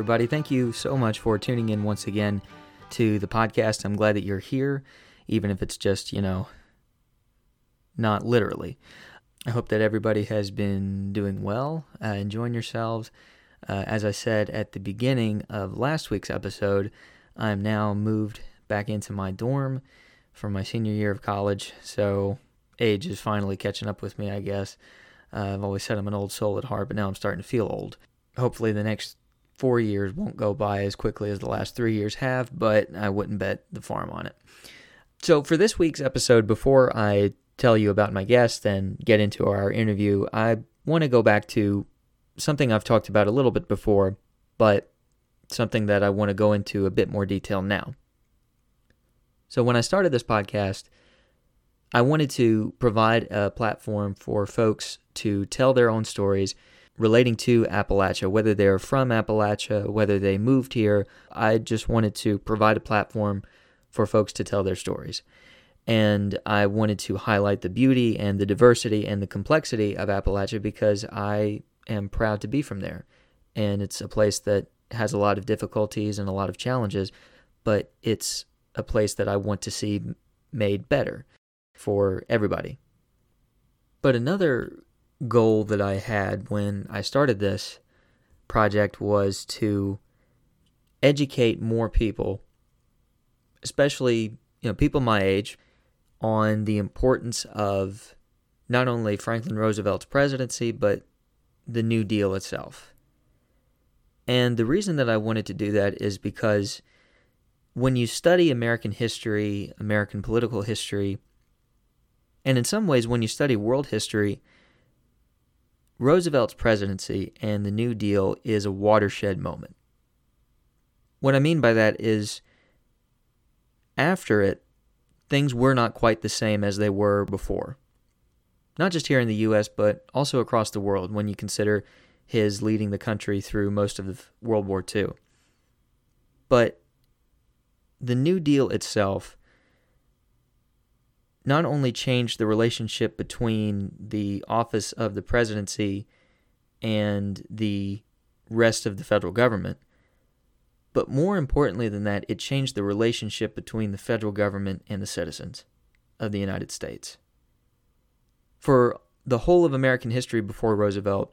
Everybody. Thank you so much for tuning in once again to the podcast. I'm glad that you're here, even if it's just, you know, not literally. I hope that everybody has been doing well, uh, enjoying yourselves. Uh, as I said at the beginning of last week's episode, I'm now moved back into my dorm for my senior year of college. So age is finally catching up with me, I guess. Uh, I've always said I'm an old soul at heart, but now I'm starting to feel old. Hopefully, the next four years won't go by as quickly as the last three years have, but I wouldn't bet the farm on it. So, for this week's episode, before I tell you about my guest and get into our interview, I want to go back to something I've talked about a little bit before, but something that I want to go into a bit more detail now. So, when I started this podcast, I wanted to provide a platform for folks to tell their own stories relating to Appalachia, whether they're from Appalachia, whether they moved here. I just wanted to provide a platform for folks to tell their stories. And I wanted to highlight the beauty and the diversity and the complexity of Appalachia because I am proud to be from there. And it's a place that has a lot of difficulties and a lot of challenges, but it's a place that I want to see made better for everybody. But another goal that I had when I started this project was to educate more people, especially you know people my age, on the importance of not only Franklin Roosevelt's presidency but the New Deal itself. And the reason that I wanted to do that is because when you study American history, American political history, and in some ways when you study world history, Roosevelt's presidency and the New Deal is a watershed moment. What I mean by that is, after it, things were not quite the same as they were before. Not just here in the US, but also across the world when you consider his leading the country through most of World War II. But the New Deal itself not only changed the relationship between the office of the presidency and the rest of the federal government, but more importantly than that, it changed the relationship between the federal government and the citizens of the United States. For the whole of American history before Roosevelt,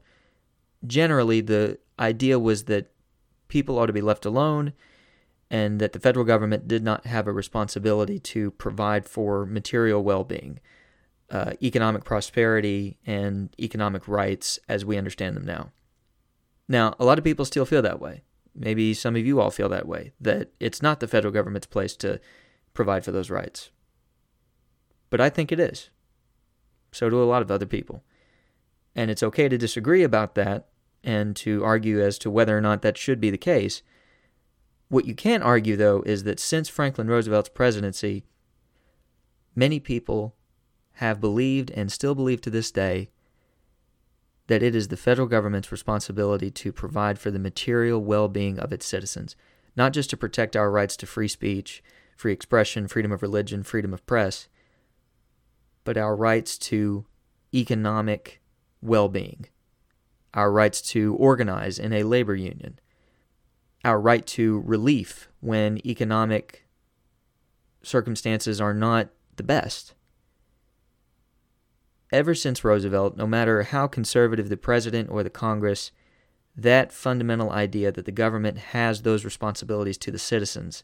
generally the idea was that people ought to be left alone and that the federal government did not have a responsibility to provide for material well being, uh, economic prosperity, and economic rights as we understand them now. Now, a lot of people still feel that way. Maybe some of you all feel that way, that it's not the federal government's place to provide for those rights. But I think it is. So do a lot of other people. And it's okay to disagree about that and to argue as to whether or not that should be the case. What you can't argue, though, is that since Franklin Roosevelt's presidency, many people have believed and still believe to this day that it is the federal government's responsibility to provide for the material well being of its citizens, not just to protect our rights to free speech, free expression, freedom of religion, freedom of press, but our rights to economic well being, our rights to organize in a labor union, our right to relief when economic circumstances are not the best. Ever since Roosevelt, no matter how conservative the president or the Congress, that fundamental idea that the government has those responsibilities to the citizens,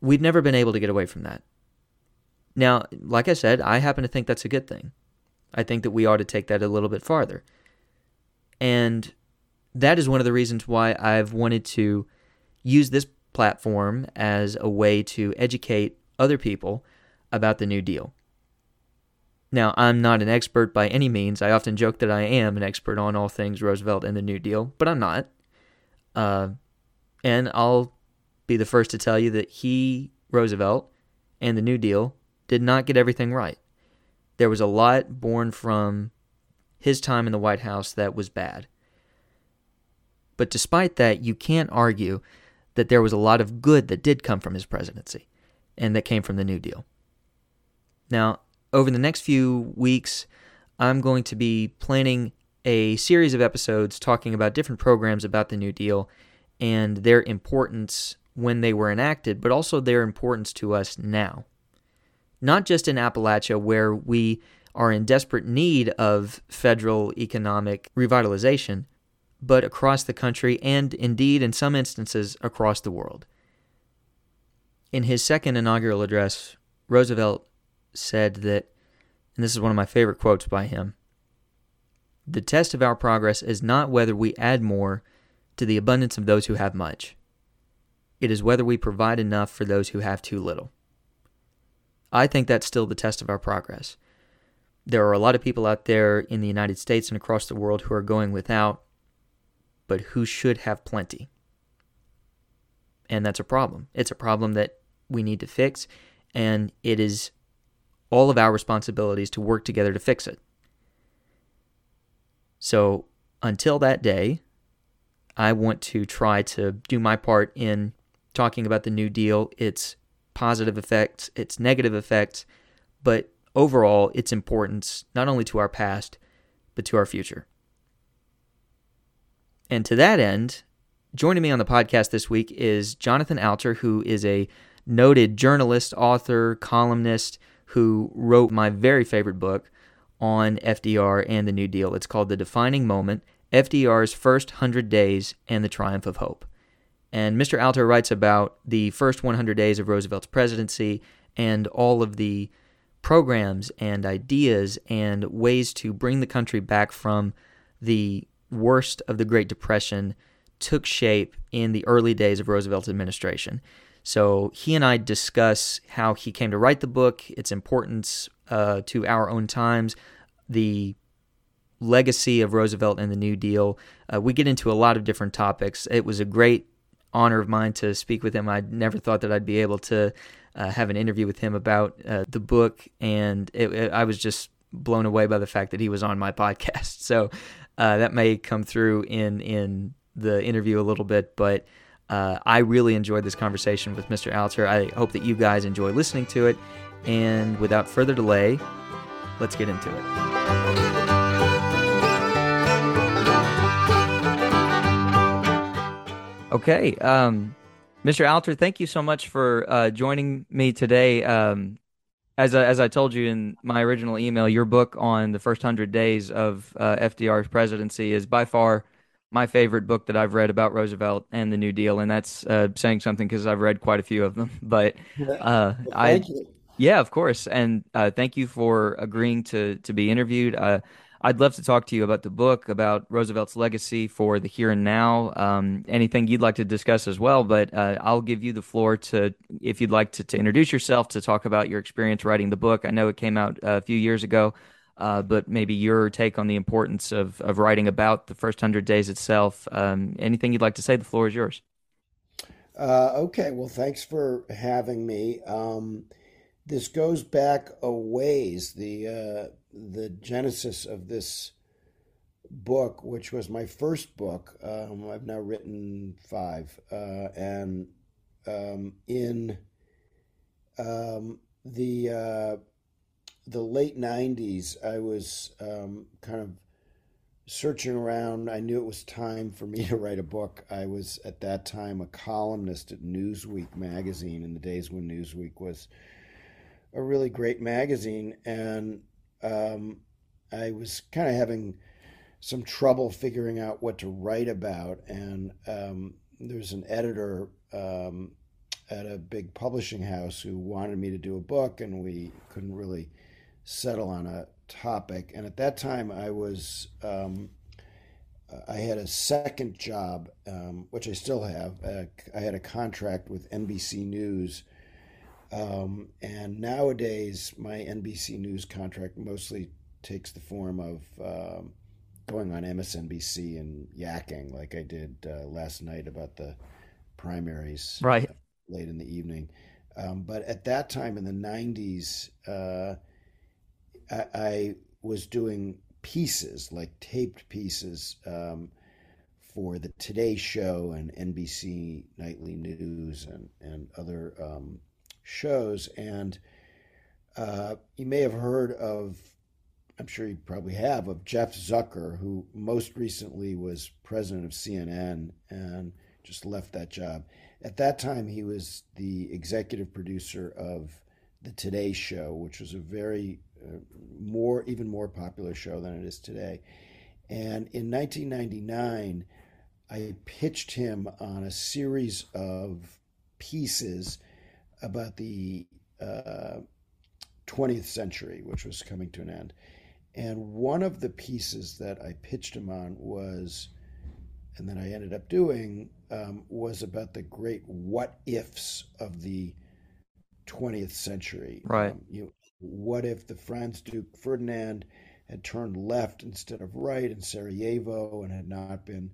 we've never been able to get away from that. Now, like I said, I happen to think that's a good thing. I think that we ought to take that a little bit farther. And that is one of the reasons why I've wanted to use this platform as a way to educate other people about the New Deal. Now, I'm not an expert by any means. I often joke that I am an expert on all things Roosevelt and the New Deal, but I'm not. Uh, and I'll be the first to tell you that he, Roosevelt, and the New Deal did not get everything right. There was a lot born from his time in the White House that was bad. But despite that, you can't argue that there was a lot of good that did come from his presidency and that came from the New Deal. Now, over the next few weeks, I'm going to be planning a series of episodes talking about different programs about the New Deal and their importance when they were enacted, but also their importance to us now. Not just in Appalachia, where we are in desperate need of federal economic revitalization, but across the country and indeed, in some instances, across the world. In his second inaugural address, Roosevelt said that, and this is one of my favorite quotes by him the test of our progress is not whether we add more to the abundance of those who have much. It is whether we provide enough for those who have too little. I think that's still the test of our progress. There are a lot of people out there in the United States and across the world who are going without, but who should have plenty. And that's a problem. It's a problem that we need to fix, and it is all of our responsibilities to work together to fix it. So until that day, I want to try to do my part in talking about the New Deal, its positive effects, its negative effects, but overall, its importance not only to our past, but to our future. And to that end, joining me on the podcast this week is Jonathan Alter, who is a noted journalist, author, columnist who wrote my very favorite book, on FDR and the New Deal. It's called The Defining Moment FDR's First 100 Days and the Triumph of Hope. And Mr. Alter writes about the first 100 days of Roosevelt's presidency and all of the programs and ideas and ways to bring the country back from the worst of the Great Depression took shape in the early days of Roosevelt's administration. So he and I discuss how he came to write the book, its importance uh, to our own times, the legacy of Roosevelt and the New Deal. Uh, we get into a lot of different topics. It was a great honor of mine to speak with him. I never thought that I'd be able to uh, have an interview with him about uh, the book, and it, it, I was just blown away by the fact that he was on my podcast. So uh, that may come through in in the interview a little bit, but. Uh, I really enjoyed this conversation with Mr. Alter. I hope that you guys enjoy listening to it. And without further delay, let's get into it. Okay, um, Mr. Alter, thank you so much for uh, joining me today. Um, as I, as I told you in my original email, your book on the first hundred days of uh, FDR's presidency is by far my favorite book that I've read about Roosevelt and the New Deal, and that's uh, saying something because I've read quite a few of them. But uh, well, I, you. yeah, of course, and uh, thank you for agreeing to to be interviewed. Uh, I'd love to talk to you about the book, about Roosevelt's legacy for the here and now. Um, anything you'd like to discuss as well, but uh, I'll give you the floor to, if you'd like to, to introduce yourself, to talk about your experience writing the book. I know it came out a few years ago uh, but maybe your take on the importance of, of writing about the first 100 days itself. Um, anything you'd like to say, the floor is yours. Uh, okay, well, thanks for having me. Um, this goes back a ways. The uh, the genesis of this book, which was my first book, um, I've now written five, uh, and um, in um, the uh, the late 90s, I was um, kind of searching around. I knew it was time for me to write a book. I was at that time a columnist at Newsweek magazine in the days when Newsweek was a really great magazine. And um, I was kind of having some trouble figuring out what to write about. And um, there's an editor um, at a big publishing house who wanted me to do a book, and we couldn't really settle on a topic. And at that time, I was um, I had a second job, um, which I still have. Uh, I had a contract with NBC News. Um, and nowadays, my NBC News contract mostly takes the form of um, going on MSNBC and yakking, like I did uh, last night about the primaries, right, late in the evening. Um, but at that time in the '90s, uh, I, I was doing pieces, like taped pieces, um, for the Today Show and NBC Nightly News and and other um, shows. And uh, you may have heard of, I'm sure you probably have, of Jeff Zucker, who most recently was president of CNN, and just left that job. At that time, he was the executive producer of the Today Show, which was a very uh, more even more popular show than it is today. And in 1999, I pitched him on a series of pieces about the uh, 20th century, which was coming to an end. And one of the pieces that I pitched him on was, and then I ended up doing, um, was about the great what ifs of the 20th century. Right. Um, you, what if the Franz Duke Ferdinand had turned left instead of right in Sarajevo and had not been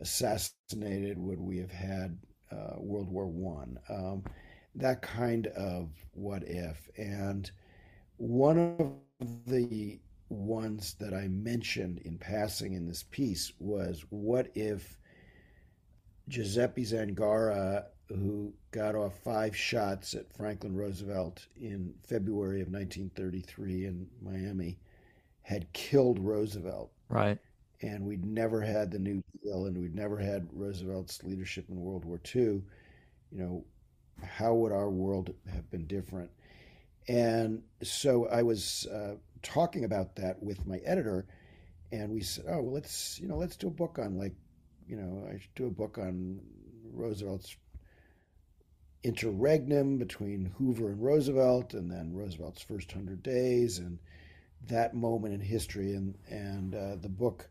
assassinated? Would we have had uh, World War One? Um, that kind of what if. And one of the ones that I mentioned in passing in this piece was what if Giuseppe Zangara, who got off five shots at Franklin Roosevelt in February of 1933 in Miami, had killed Roosevelt. Right. And we'd never had the New Deal and we'd never had Roosevelt's leadership in World War II. You know, how would our world have been different? And so I was uh, talking about that with my editor, and we said, "Oh, well, let's you know, let's do a book on like, you know, I should do a book on Roosevelt's interregnum between Hoover and Roosevelt, and then Roosevelt's first hundred days, and that moment in history." And and uh, the book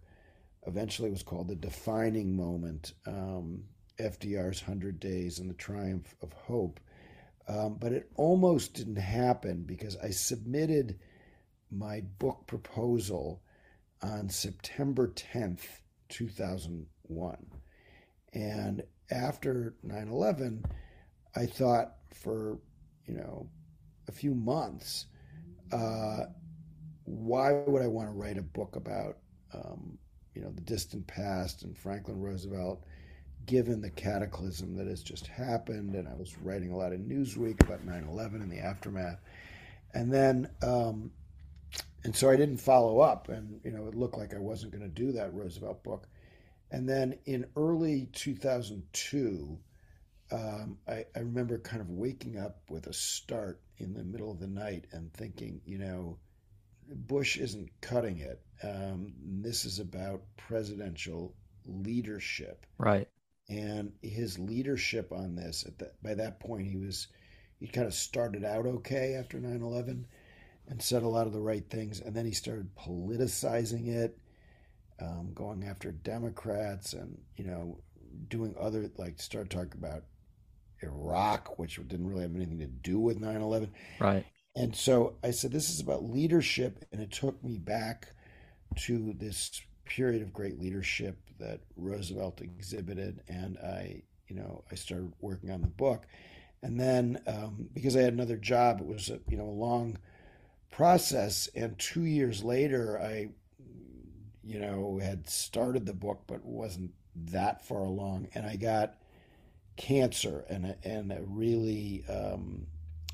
eventually was called "The Defining Moment." Um, FDR's 100 Days and the Triumph of Hope. Um, but it almost didn't happen because I submitted my book proposal on September 10th, 2001. And after 9 11, I thought for, you know, a few months, uh, why would I want to write a book about, um, you know, the distant past and Franklin Roosevelt? Given the cataclysm that has just happened. And I was writing a lot in Newsweek about 9 11 and the aftermath. And then, um, and so I didn't follow up. And, you know, it looked like I wasn't going to do that Roosevelt book. And then in early 2002, um, I, I remember kind of waking up with a start in the middle of the night and thinking, you know, Bush isn't cutting it. Um, this is about presidential leadership. Right and his leadership on this at that by that point he was he kind of started out okay after 9-11 and said a lot of the right things and then he started politicizing it um, going after democrats and you know doing other like start talking about iraq which didn't really have anything to do with 9-11 right. And so i said this is about leadership and it took me back to this period of great leadership that Roosevelt exhibited, and I, you know, I started working on the book, and then um, because I had another job, it was a you know a long process, and two years later, I, you know, had started the book but wasn't that far along, and I got cancer and a, and a really um,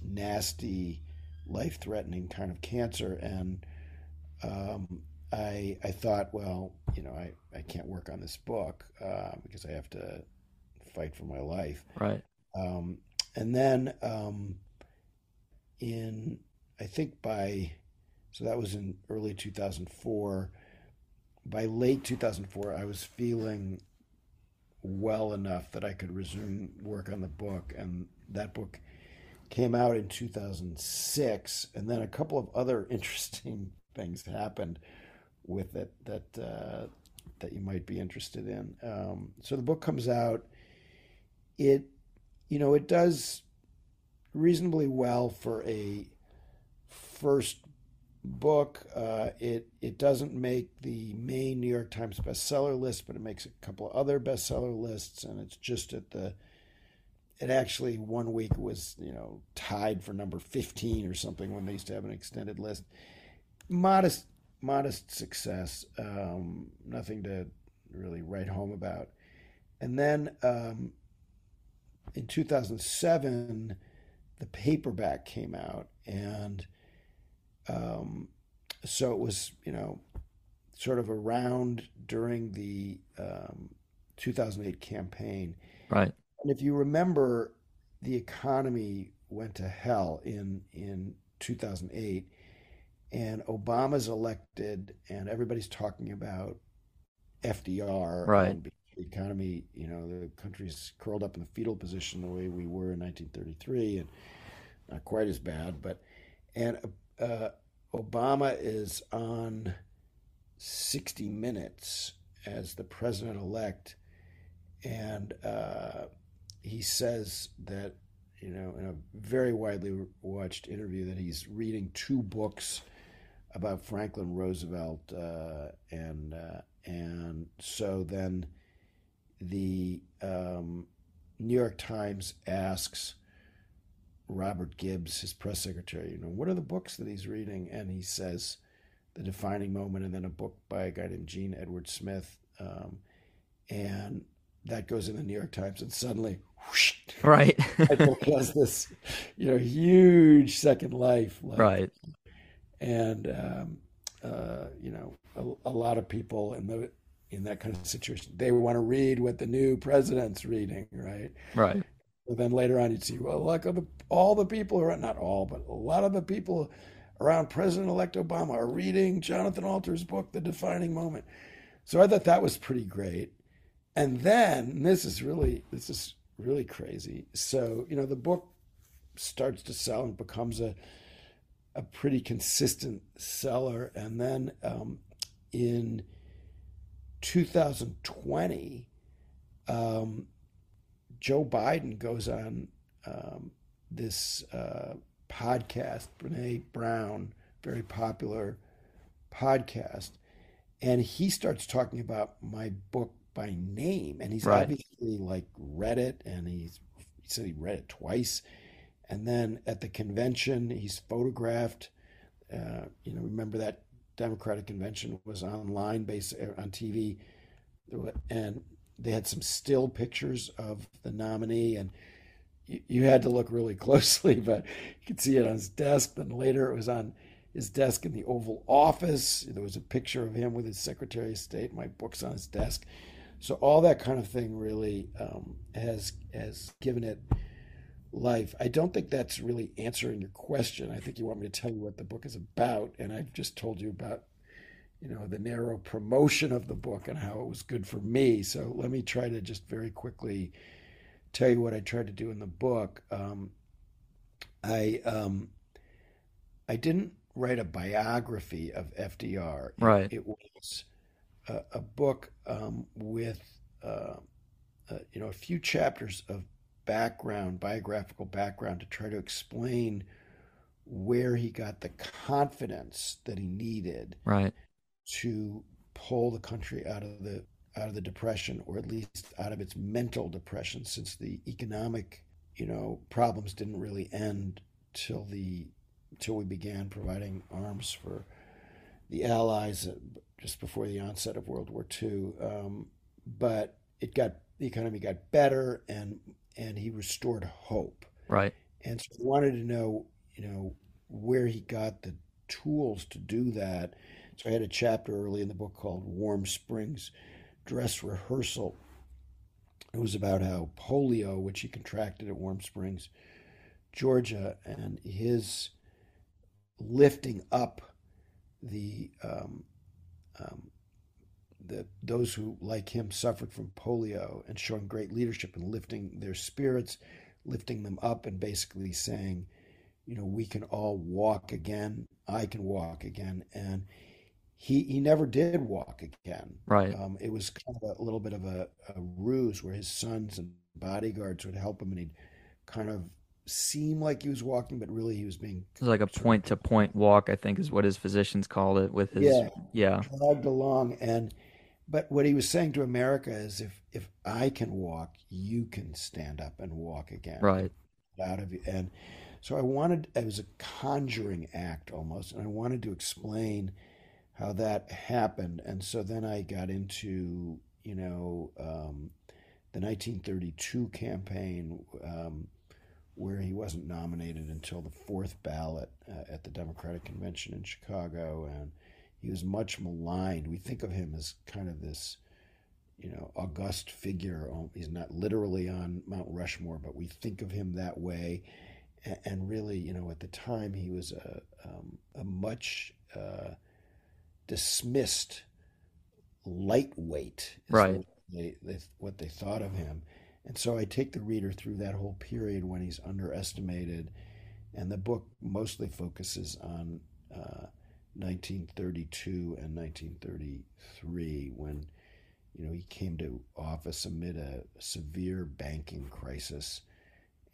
nasty, life threatening kind of cancer, and um, I I thought, well, you know, I, I can't work on this book uh, because I have to fight for my life. Right. Um, and then um, in I think by so that was in early 2004. By late 2004, I was feeling well enough that I could resume work on the book, and that book came out in 2006. And then a couple of other interesting things happened with it that uh, that you might be interested in. Um, so the book comes out. It, you know, it does reasonably well for a first book. Uh, it it doesn't make the main New York Times bestseller list, but it makes a couple of other bestseller lists, and it's just at the. It actually one week was you know tied for number fifteen or something when they used to have an extended list. Modest modest success, um, nothing to really write home about. And then um, in 2007, the paperback came out, and um, so it was, you know, sort of around during the um, 2008 campaign. Right. And if you remember, the economy went to hell in in 2008, and Obama's elected, and everybody's talking about FDR. Right. the economy, you know, the country's curled up in the fetal position the way we were in 1933, and not quite as bad, but and uh, Obama is on 60 Minutes as the president elect, and uh, he says that you know in a very widely watched interview that he's reading two books about Franklin Roosevelt, uh, and uh, and so then the um, New York Times asks Robert Gibbs, his press secretary, you know, what are the books that he's reading? And he says, The Defining Moment, and then a book by a guy named Jean Edward Smith. Um, and that goes in the New York Times, and suddenly, whoosh, right, has this, you know, huge second life. Like, right. And, um, uh, you know, a, a lot of people in the in that kind of situation, they want to read what the new president's reading, right? Right. But then later on, you'd see, well, look, the, all the people around, not all, but a lot of the people around President elect Obama are reading Jonathan Alter's book, The Defining Moment. So I thought that was pretty great. And then, and this is really, this is really crazy. So, you know, the book starts to sell and becomes a, a pretty consistent seller. And then um, in 2020, um, Joe Biden goes on um, this uh, podcast, Brené Brown, very popular podcast, and he starts talking about my book by name, and he's right. obviously like read it, and he's he said he read it twice, and then at the convention he's photographed. Uh, you know, remember that Democratic convention was online, based uh, on TV, and they had some still pictures of the nominee, and you, you had to look really closely, but you could see it on his desk. Then later it was on his desk in the Oval Office. There was a picture of him with his Secretary of State. My book's on his desk. So all that kind of thing really um, has has given it life. I don't think that's really answering your question. I think you want me to tell you what the book is about, and I've just told you about you know the narrow promotion of the book and how it was good for me. So let me try to just very quickly tell you what I tried to do in the book. Um, I um, I didn't write a biography of FDR. Right. It, it was a, a book um, with uh, uh, you know a few chapters of background, biographical background, to try to explain where he got the confidence that he needed. Right to pull the country out of the out of the depression or at least out of its mental depression since the economic you know problems didn't really end till the till we began providing arms for the allies uh, just before the onset of World War II um, but it got the economy got better and and he restored hope. Right. And so I wanted to know you know where he got the tools to do that. So I had a chapter early in the book called Warm Springs Dress Rehearsal. It was about how polio, which he contracted at Warm Springs, Georgia, and his lifting up the um, um, the those who like him suffered from polio and showing great leadership and lifting their spirits, lifting them up, and basically saying, you know, we can all walk again. I can walk again, and he he never did walk again. Right. Um, it was kind of a, a little bit of a, a, ruse where his sons and bodyguards would help him, and he'd kind of seem like he was walking, but really he was being. It was like a point to point walk, I think, is what his physicians called it. With his yeah, yeah, dragged along, and but what he was saying to America is, if if I can walk, you can stand up and walk again. Right. Out of you, and so I wanted. It was a conjuring act almost, and I wanted to explain how that happened. And so then I got into, you know, um, the 1932 campaign, um, where he wasn't nominated until the fourth ballot uh, at the Democratic Convention in Chicago. And he was much maligned. We think of him as kind of this, you know, august figure. He's not literally on Mount Rushmore, but we think of him that way. And really, you know, at the time, he was a, um, a much uh, dismissed lightweight, right? They, they, what they thought of him. And so I take the reader through that whole period when he's underestimated. And the book mostly focuses on uh, 1932 and 1933 when you know he came to office amid a severe banking crisis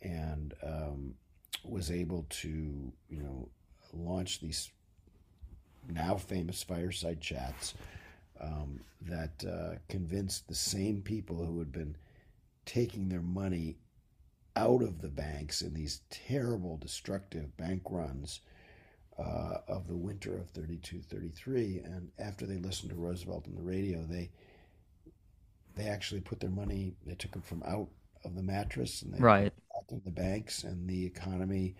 and um, was able to you know launch these now famous fireside chats um, that uh, convinced the same people who had been taking their money out of the banks in these terrible destructive bank runs uh, of the winter of 32 33 and after they listened to roosevelt on the radio they they actually put their money they took it from out of the mattress and they right. back in the banks and the economy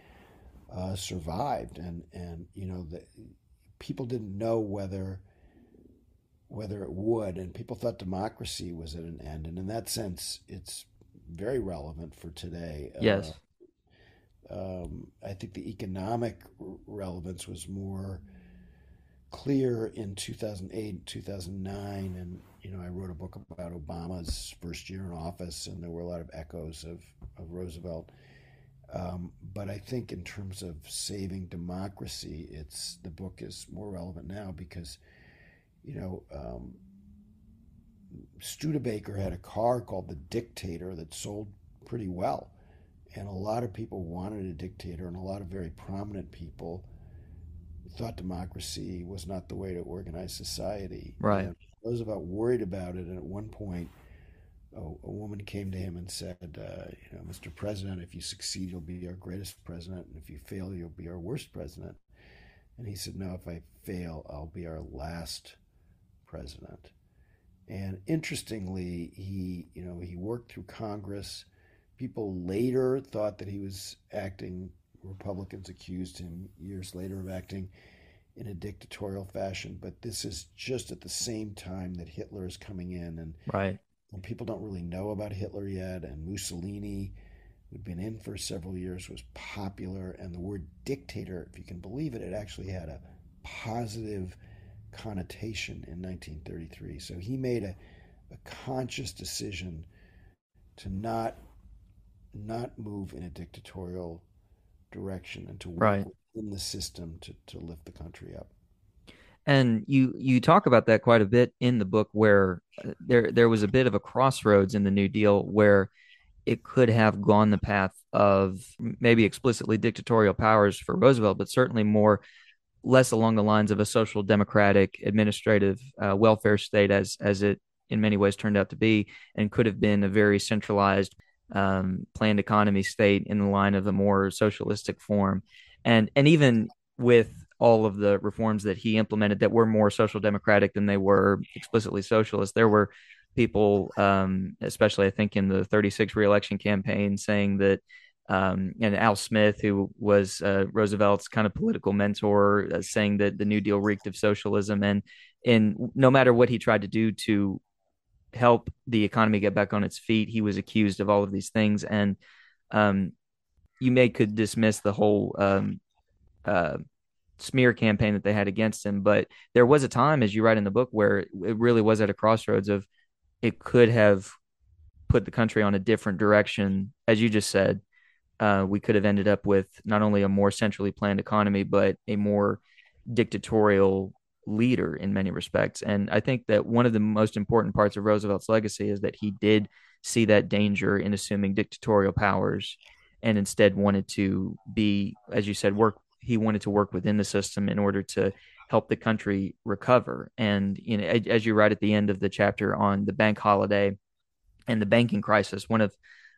uh, survived. And and you know the people didn't know whether whether it would. And people thought democracy was at an end. And in that sense it's very relevant for today yes. uh, um, I think the economic relevance was more clear in 2008, 2009, and you know I wrote a book about Obama's first year in office, and there were a lot of echoes of of Roosevelt. Um, but I think in terms of saving democracy, it's the book is more relevant now because, you know, um, Studebaker had a car called the Dictator that sold pretty well and a lot of people wanted a dictator, and a lot of very prominent people thought democracy was not the way to organize society. Right. And Roosevelt worried about it, and at one point, a, a woman came to him and said, uh, "You know, Mr. President, if you succeed, you'll be our greatest president, and if you fail, you'll be our worst president." And he said, "No, if I fail, I'll be our last president." And interestingly, he, you know, he worked through Congress People later thought that he was acting, Republicans accused him years later of acting in a dictatorial fashion. But this is just at the same time that Hitler is coming in. And, right. and people don't really know about Hitler yet. And Mussolini, who'd been in for several years, was popular. And the word dictator, if you can believe it, it actually had a positive connotation in 1933. So he made a, a conscious decision to not not move in a dictatorial direction and to work right. in the system to, to lift the country up. And you you talk about that quite a bit in the book, where uh, there there was a bit of a crossroads in the New Deal where it could have gone the path of maybe explicitly dictatorial powers for Roosevelt, but certainly more less along the lines of a social democratic administrative uh, welfare state as as it in many ways turned out to be, and could have been a very centralized um, planned economy state in the line of a more socialistic form, and and even with all of the reforms that he implemented that were more social democratic than they were explicitly socialist, there were people, um, especially I think in the 36 reelection campaign, saying that. Um, and Al Smith, who was uh, Roosevelt's kind of political mentor, uh, saying that the New Deal reeked of socialism, and and no matter what he tried to do to help the economy get back on its feet. He was accused of all of these things, and um, you may could dismiss the whole um, uh, smear campaign that they had against him, but there was a time, as you write in the book, where it really was at a crossroads of it could have put the country on a different direction, as you just said. Uh, we could have ended up with not only a more centrally planned economy, but a more dictatorial leader in many respects. And I think that one of the most important parts of Roosevelt's legacy is that he did see that danger in assuming dictatorial powers and instead wanted to be, as you said, work. He wanted to work within the system in order to help the country recover. And you know, as you write at the end of the chapter on the bank holiday and the banking crisis, one of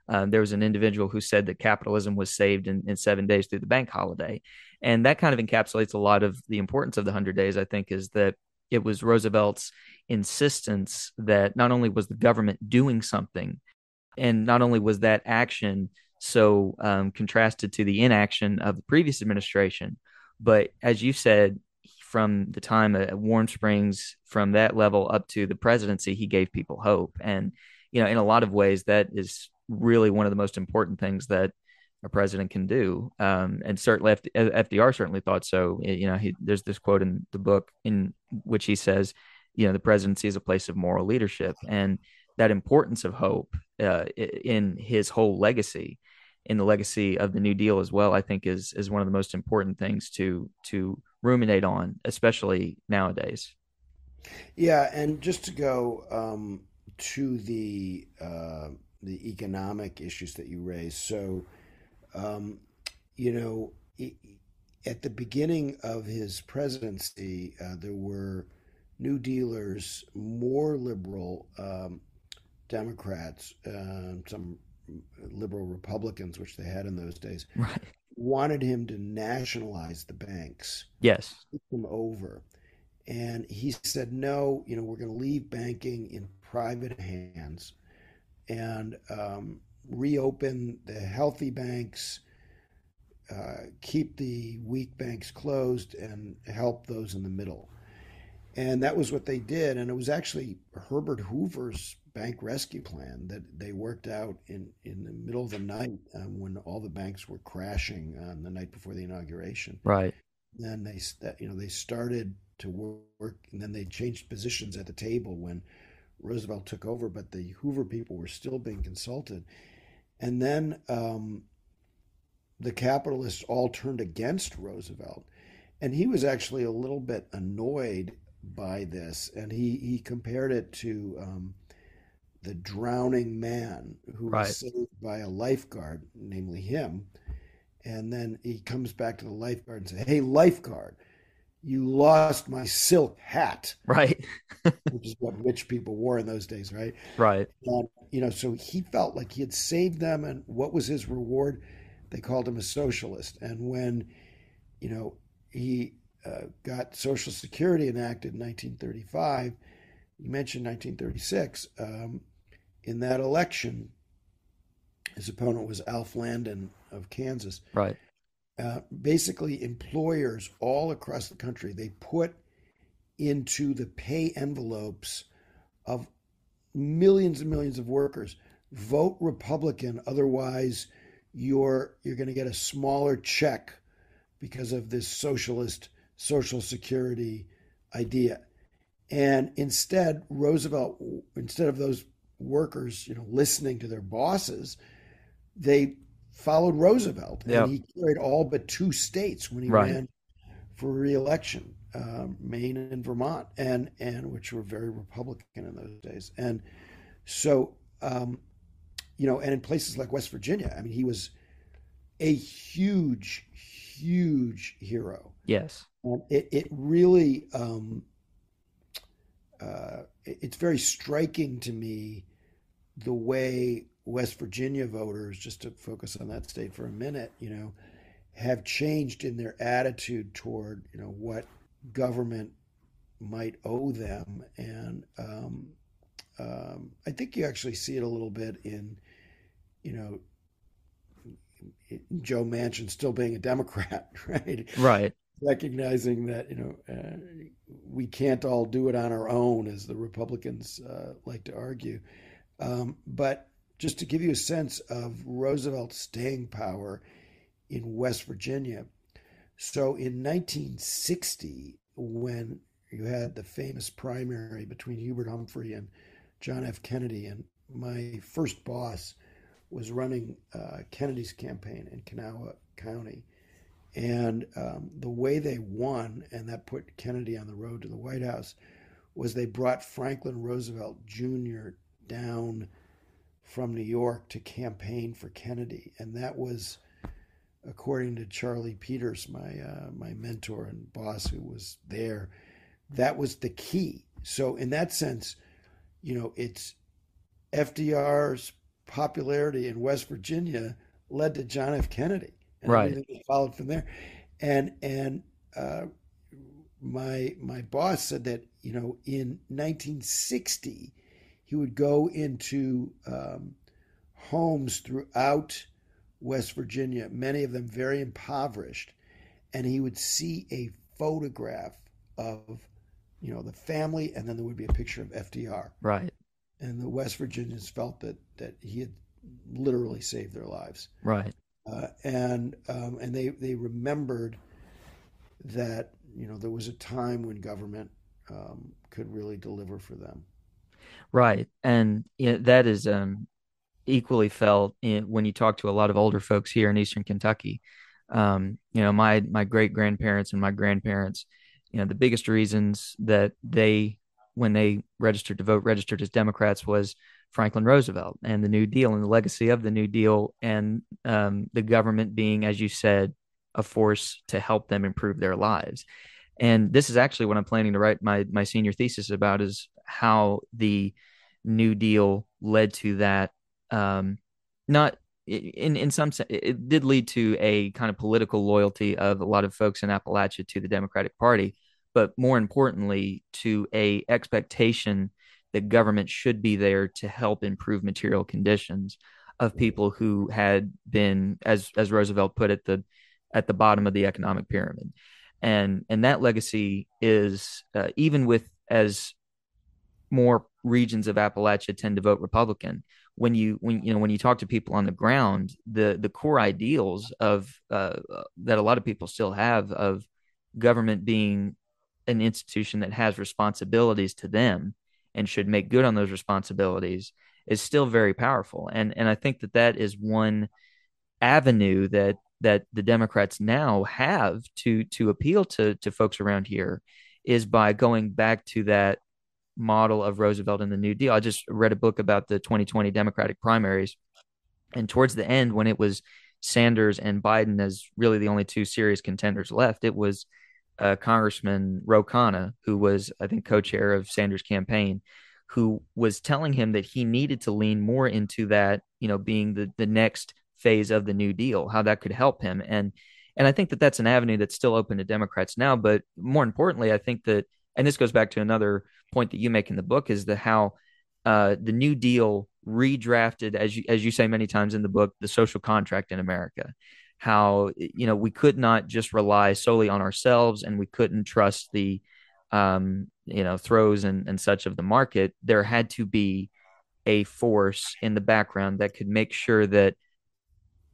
uh, there was an individual who said that capitalism was saved in, in seven days through the bank holiday. And that kind of encapsulates a lot of the importance of the 100 days, I think, is that it was Roosevelt's insistence that not only was the government doing something, and not only was that action so um, contrasted to the inaction of the previous administration, but as you said, from the time at Warm Springs, from that level up to the presidency, he gave people hope. And, you know, in a lot of ways, that is really one of the most important things that a president can do. Um, and certainly FDR certainly thought so. You know, he, there's this quote in the book in which he says, you know, the presidency is a place of moral leadership. And that importance of hope uh, in his whole legacy, in the legacy of the New Deal as well, I think is is one of the most important things to to ruminate on, especially nowadays. Yeah, and just to go um, to the uh, the economic issues that you raised, so um, you know, at the beginning of his presidency, uh, there were New Dealers, more liberal um, Democrats, uh, some liberal Republicans, which they had in those days, right. wanted him to nationalize the banks. Yes. Take them over. And he said, no, you know, we're going to leave banking in private hands and um, reopen the healthy banks, uh, keep the weak banks closed, and help those in the middle. And that was what they did. And it was actually Herbert Hoover's bank rescue plan that they worked out in, in the middle of the night um, when all the banks were crashing on the night before the inauguration. Right. Then they, you know, they started to work, and then they changed positions at the table when Roosevelt took over. But the Hoover people were still being consulted, and then um, the capitalists all turned against Roosevelt, and he was actually a little bit annoyed by this, and he he compared it to um, the drowning man who right. was saved by a lifeguard, namely him, and then he comes back to the lifeguard and says, "Hey, lifeguard." You lost my silk hat, right? which is what rich people wore in those days, right? Right. And, you know, so he felt like he had saved them, and what was his reward? They called him a socialist. And when, you know, he uh, got Social Security enacted in 1935. You mentioned 1936. Um, in that election, his opponent was Alf Landon of Kansas. Right. Uh, basically, employers all across the country they put into the pay envelopes of millions and millions of workers vote Republican, otherwise you're you're going to get a smaller check because of this socialist Social Security idea. And instead, Roosevelt, instead of those workers, you know, listening to their bosses, they followed Roosevelt, and he carried all but two states when he right. ran for reelection, um, Maine and Vermont, and and which were very Republican in those days. And so, um, you know, and in places like West Virginia, I mean, he was a huge, huge hero. Yes. And it, it really, um, uh, it's very striking to me the way West Virginia voters, just to focus on that state for a minute, you know, have changed in their attitude toward, you know, what government might owe them. And um, um, I think you actually see it a little bit in, you know, Joe Manchin still being a Democrat, right? Right. Recognizing that you know uh, we can't all do it on our own, as the Republicans uh, like to argue. Um, but just to give you a sense of Roosevelt's staying power in West Virginia, so in 1960, when you had the famous primary between Hubert Humphrey and John F. Kennedy, and my first boss was running uh, Kennedy's campaign in Kanawha County. And um, the way they won, and that put Kennedy on the road to the White House, was they brought Franklin Roosevelt Jr. down from New York to campaign for Kennedy. And that was, according to Charlie Peters, my, uh, my mentor and boss who was there, that was the key. So, in that sense, you know, it's FDR's popularity in West Virginia led to John F. Kennedy, and right. followed from there. And and uh, my my boss said that you know in 1960 he would go into um, homes throughout West Virginia, many of them very impoverished, and he would see a photograph of, you know, the family, and then there would be a picture of FDR. Right. And the West Virginians felt that that he had literally saved their lives. Right. Uh, and um, and they they remembered that you know there was a time when government um, could really deliver for them. Right, and you know, that is um, equally felt in, when you talk to a lot of older folks here in Eastern Kentucky. Um, you know, my my great grandparents and my grandparents. You know, the biggest reasons that they, when they registered to vote, registered as Democrats was Franklin Roosevelt and the New Deal and the legacy of the New Deal and um, the government being, as you said, a force to help them improve their lives. And this is actually what I'm planning to write my my senior thesis about is how the New Deal led to that. Um, not in in some sense, it did lead to a kind of political loyalty of a lot of folks in Appalachia to the Democratic Party, but more importantly, to a expectation that government should be there to help improve material conditions of people who had been, as as Roosevelt put it, the at the bottom of the economic pyramid, and and that legacy is uh, even with as more regions of Appalachia tend to vote Republican. When you when you know when you talk to people on the ground, the the core ideals of uh, that a lot of people still have of government being an institution that has responsibilities to them and should make good on those responsibilities is still very powerful. And and I think that that is one avenue that that the Democrats now have to to appeal to to folks around here is by going back to that model of Roosevelt and the New Deal. I just read a book about the 2020 Democratic primaries, and towards the end, when it was Sanders and Biden as really the only two serious contenders left, it was uh, Congressman Ro Khanna, who was, I think, co chair of Sanders' campaign, who was telling him that he needed to lean more into that, you know, being the, the next phase of the New Deal, how that could help him. And, and I think that that's an avenue that's still open to Democrats now. But more importantly, I think that, and this goes back to another point that you make in the book, is the how uh, the New Deal redrafted, as you as you say many times in the book, the social contract in America. How you know we could not just rely solely on ourselves and we couldn't trust the um, you know throes and, and such of the market. There had to be a force in the background that could make sure that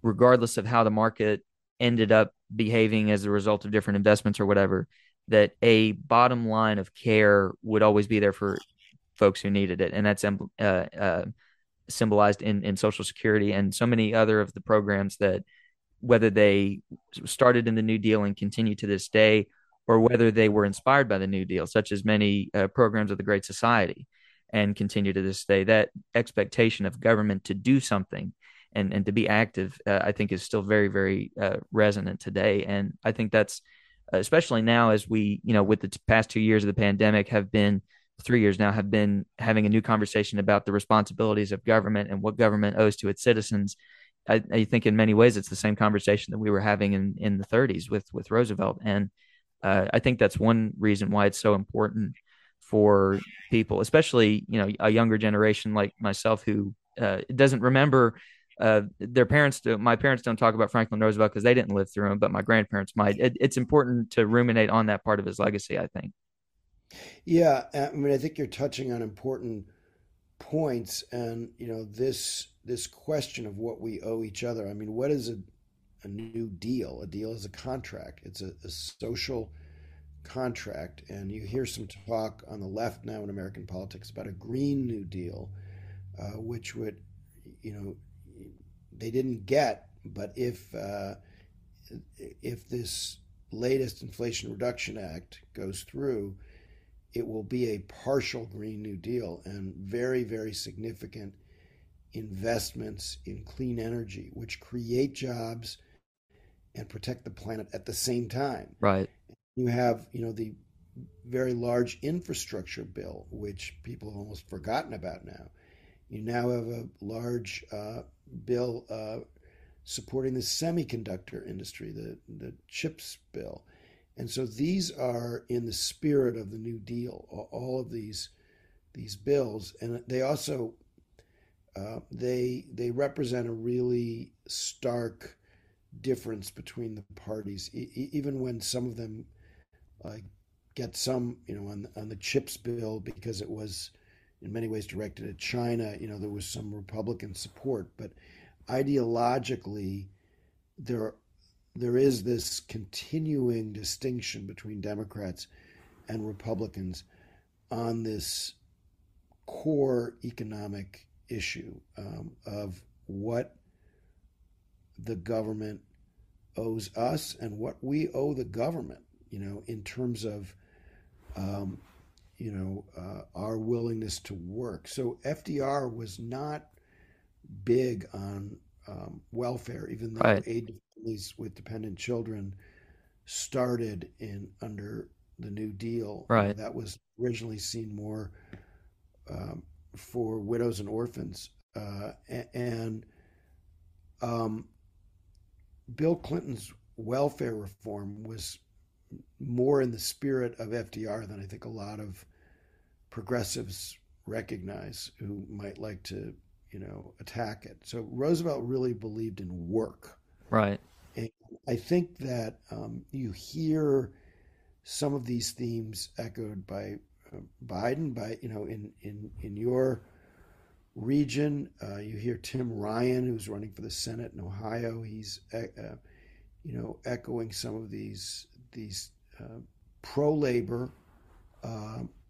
regardless of how the market ended up behaving as a result of different investments or whatever that a bottom line of care would always be there for folks who needed it and that's uh, uh, symbolized in, in social security and so many other of the programs that whether they started in the New Deal and continue to this day, or whether they were inspired by the New Deal, such as many uh, programs of the Great Society, and continue to this day. That expectation of government to do something and, and to be active, uh, I think, is still very, very uh, resonant today. And I think that's especially now as we, you know, with the past two years of the pandemic, have been three years now, have been having a new conversation about the responsibilities of government and what government owes to its citizens. I, I, think in many ways it's the same conversation that we were having in, in the 30s with with Roosevelt, and uh, I think that's one reason why it's so important for people, especially you know a younger generation like myself who uh, doesn't remember uh, their parents. Do, my parents don't talk about Franklin Roosevelt because they didn't live through him, but my grandparents might. It, it's important to ruminate on that part of his legacy. I think. Yeah, I mean, I think you're touching on important points, and you know this this question of what we owe each other. I mean, what is a a new deal? A deal is a contract. It's a, a social contract, and you hear some talk on the left now in American politics about a green new deal, uh, which would, you know, they didn't get, but if uh, if this latest Inflation Reduction Act goes through, it will be a partial Green New Deal and very, very significant investments in clean energy, which create jobs and protect the planet at the same time. Right. You have, you know, the very large infrastructure bill, which people have almost forgotten about now. You now have a large uh, bill uh, supporting the semiconductor industry, the the chips bill. And so these are in the spirit of the New Deal, all of these these bills, and they also uh, they they represent a really stark difference between the parties, e- even when some of them like get some, you know, on on the chips bill because it was in many ways directed at China. You know, there was some Republican support, but ideologically, there there is this continuing distinction between Democrats and Republicans on this core economic issue um, of what the government owes us and what we owe the government, you know, in terms of, um, you know, uh, our willingness to work. So FDR was not big on um, welfare, even though right. aid to families with dependent children started in under the New Deal. Right. That was originally seen more um, for widows and orphans, uh, and um, Bill Clinton's welfare reform was more in the spirit of FDR than I think a lot of progressives recognize who might like to, you know, attack it. So Roosevelt really believed in work. Right. And I think that um, you hear some of these themes echoed by uh, Biden, by you know, in in in your region. Uh, you hear Tim Ryan, who's running for the Senate in Ohio. He's, uh, you know, echoing some of these these uh, pro labor,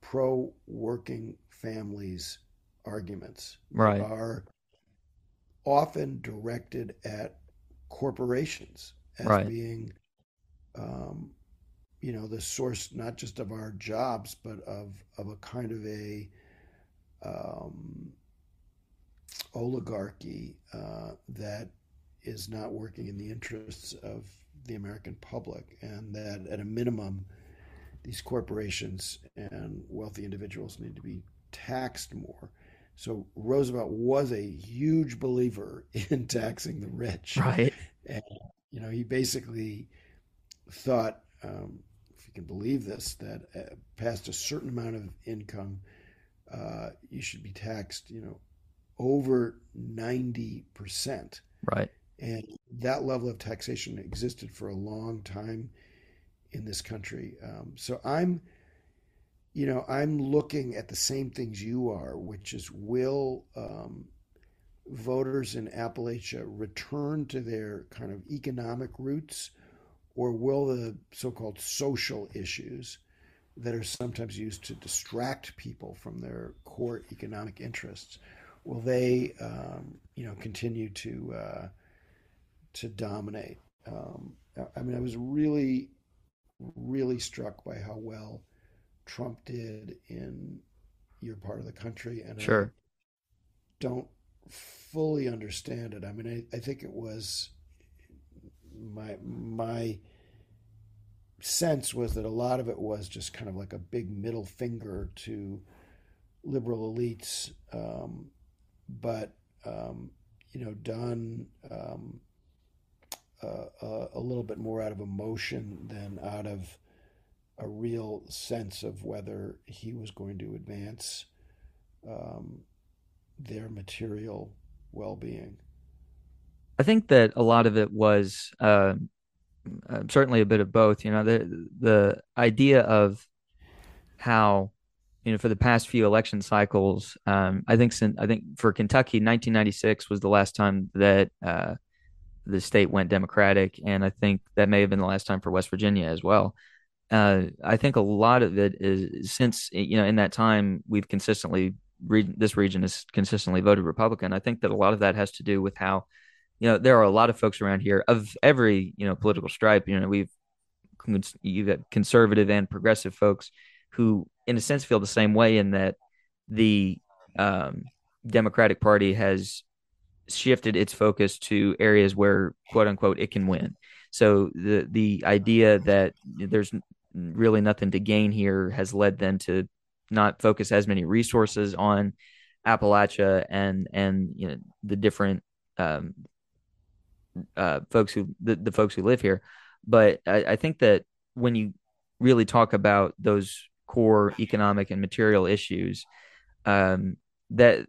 pro working families arguments. Right. Are often directed at corporations as right. being, um, you know, the source not just of our jobs, but of of a kind of a um, oligarchy uh, that is not working in the interests of the American public, and that at a minimum, these corporations and wealthy individuals need to be taxed more. So Roosevelt was a huge believer in taxing the rich. Right. And, you know, he basically thought, um, if you can believe this, that uh, past a certain amount of income, uh, you should be taxed, you know, over 90%. Right. And that level of taxation existed for a long time in this country. Um, so I'm, you know, I'm looking at the same things you are, which is will um, voters in Appalachia return to their kind of economic roots, or will the so called social issues that are sometimes used to distract people from their core economic interests? will they, um, you know, continue to uh, to dominate? Um, I mean, I was really, really struck by how well Trump did in your part of the country, and sure. I don't fully understand it. I mean, I, I think it was my my sense was that a lot of it was just kind of like a big middle finger to liberal elites um, but um, you know, done um, uh, a little bit more out of emotion than out of a real sense of whether he was going to advance um, their material well-being. I think that a lot of it was uh, uh, certainly a bit of both. You know, the the idea of how you know, for the past few election cycles, um, I think since I think for Kentucky, 1996 was the last time that uh, the state went Democratic, and I think that may have been the last time for West Virginia as well. Uh, I think a lot of it is since you know in that time we've consistently re- this region has consistently voted Republican. I think that a lot of that has to do with how you know there are a lot of folks around here of every you know political stripe. You know we've you've got conservative and progressive folks who, in a sense, feel the same way in that the um, Democratic Party has shifted its focus to areas where, quote unquote, it can win. So the the idea that there's really nothing to gain here has led them to not focus as many resources on Appalachia and and you know the different um, uh, folks who the, the folks who live here. But I, I think that when you really talk about those core economic and material issues um, that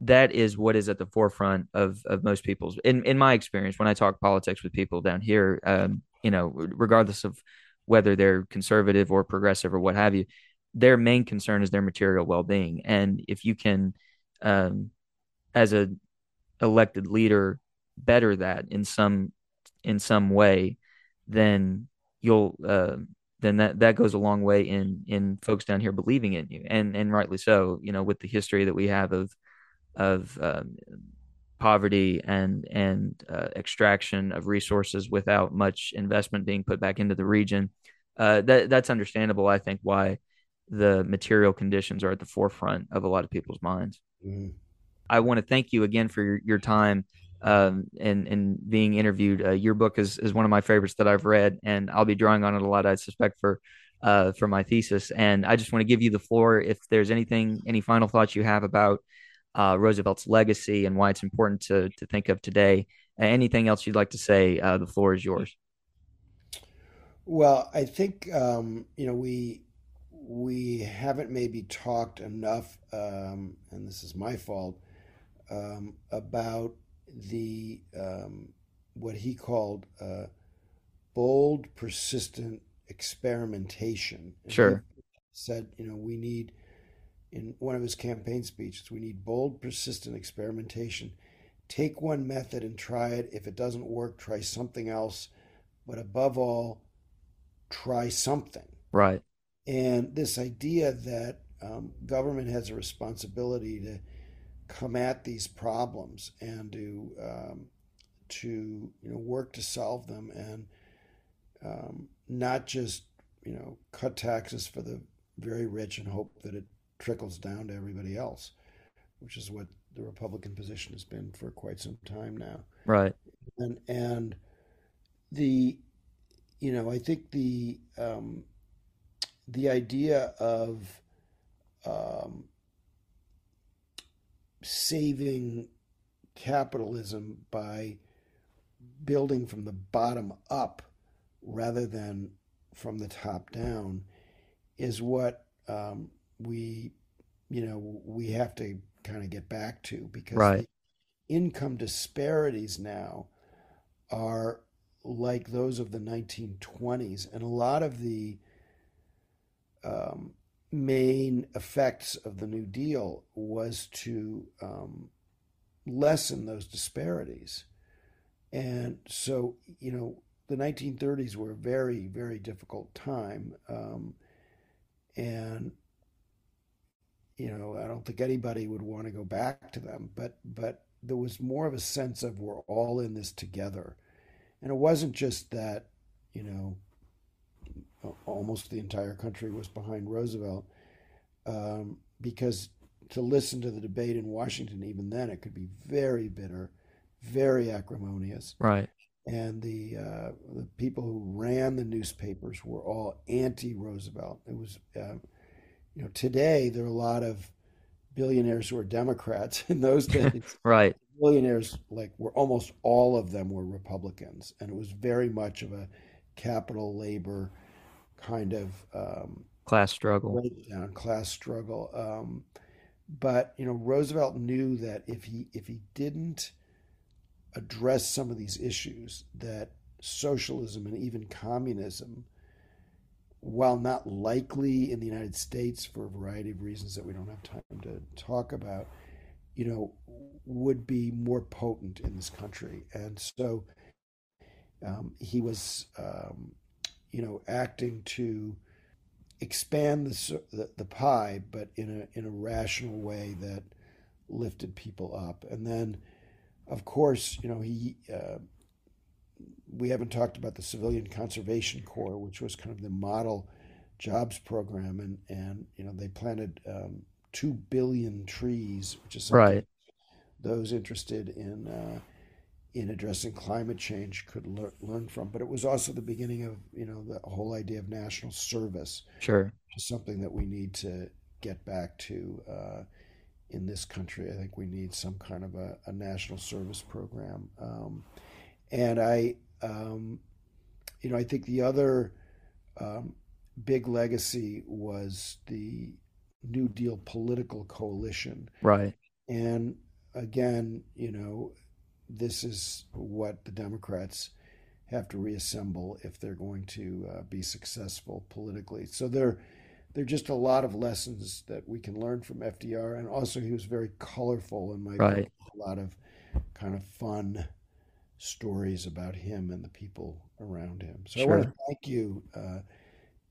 that is what is at the forefront of of most people's in in my experience when I talk politics with people down here um, you know regardless of whether they're conservative or progressive or what have you, their main concern is their material well being. And if you can, um, as a elected leader, better that in some in some way, then you'll uh, then that that goes a long way in in folks down here believing in you, and and rightly so. You know, with the history that we have of of um, poverty and and uh, extraction of resources without much investment being put back into the region. Uh, that that's understandable. I think why the material conditions are at the forefront of a lot of people's minds. Mm-hmm. I want to thank you again for your, your time um, and and being interviewed. Uh, your book is is one of my favorites that I've read, and I'll be drawing on it a lot. I suspect for uh, for my thesis. And I just want to give you the floor if there's anything, any final thoughts you have about uh, Roosevelt's legacy and why it's important to to think of today. Anything else you'd like to say? Uh, the floor is yours. Well, I think um, you know we we haven't maybe talked enough, um, and this is my fault, um, about the um, what he called uh, bold, persistent experimentation. And sure. said, you know, we need in one of his campaign speeches, we need bold, persistent experimentation. Take one method and try it. If it doesn't work, try something else. But above all, try something. Right. And this idea that um, government has a responsibility to come at these problems and to um, to you know work to solve them and um, not just you know cut taxes for the very rich and hope that it trickles down to everybody else, which is what the Republican position has been for quite some time now. Right. And and the you know I think the um, the idea of um, saving capitalism by building from the bottom up rather than from the top down is what um, we, you know, we have to kind of get back to because right. income disparities now are like those of the 1920s, and a lot of the um, main effects of the New Deal was to um, lessen those disparities. And so, you know, the 1930s were a very, very difficult time. Um, and, you know, I don't think anybody would want to go back to them, but, but there was more of a sense of we're all in this together. And it wasn't just that, you know, almost the entire country was behind Roosevelt, um, because to listen to the debate in Washington, even then, it could be very bitter, very acrimonious. Right. And the uh, the people who ran the newspapers were all anti-Roosevelt. It was, uh, you know, today there are a lot of billionaires who are Democrats. In those days, right, billionaires like were almost all of them were Republicans, and it was very much of a capital labor kind of um, class struggle, breakdown, class struggle. Um, but you know, Roosevelt knew that if he if he didn't address some of these issues, that socialism and even communism, while not likely in the United States for a variety of reasons that we don't have time to talk about, you know, would be more potent in this country. And so um, he was um, you know, acting to expand the, the, the pie, but in a in a rational way that lifted people up. And then, of course, you know, he. Uh, we haven't talked about the Civilian Conservation Corps, which was kind of the model jobs program, and and you know they planted um, two billion trees, which is right. Those interested in uh, in addressing climate change could le- learn from. But it was also the beginning of you know the whole idea of national service. Sure, something that we need to get back to uh, in this country. I think we need some kind of a, a national service program. Um, and I, um, you know, I think the other um, big legacy was the New Deal political coalition. Right. And again, you know, this is what the Democrats have to reassemble if they're going to uh, be successful politically. So there, there are just a lot of lessons that we can learn from FDR, and also he was very colorful in my right. A lot of kind of fun stories about him and the people around him. So sure. I want to thank you. Uh,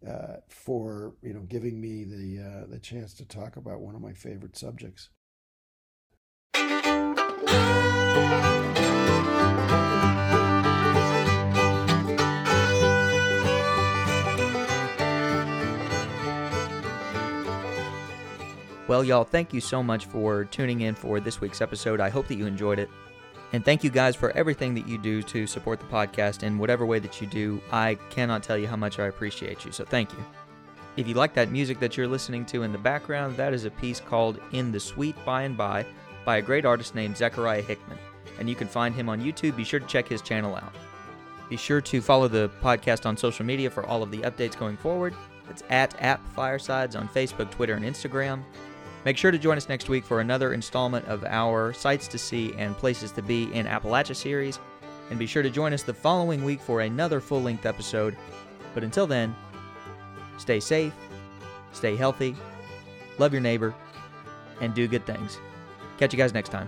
uh, for you know giving me the uh, the chance to talk about one of my favorite subjects. Well, y'all, thank you so much for tuning in for this week's episode. I hope that you enjoyed it. And thank you guys for everything that you do to support the podcast in whatever way that you do. I cannot tell you how much I appreciate you, so thank you. If you like that music that you're listening to in the background, that is a piece called In the Sweet By and By by a great artist named Zechariah Hickman. And you can find him on YouTube. Be sure to check his channel out. Be sure to follow the podcast on social media for all of the updates going forward. It's at App Firesides on Facebook, Twitter, and Instagram. Make sure to join us next week for another installment of our Sights to See and Places to Be in Appalachia series. And be sure to join us the following week for another full length episode. But until then, stay safe, stay healthy, love your neighbor, and do good things. Catch you guys next time.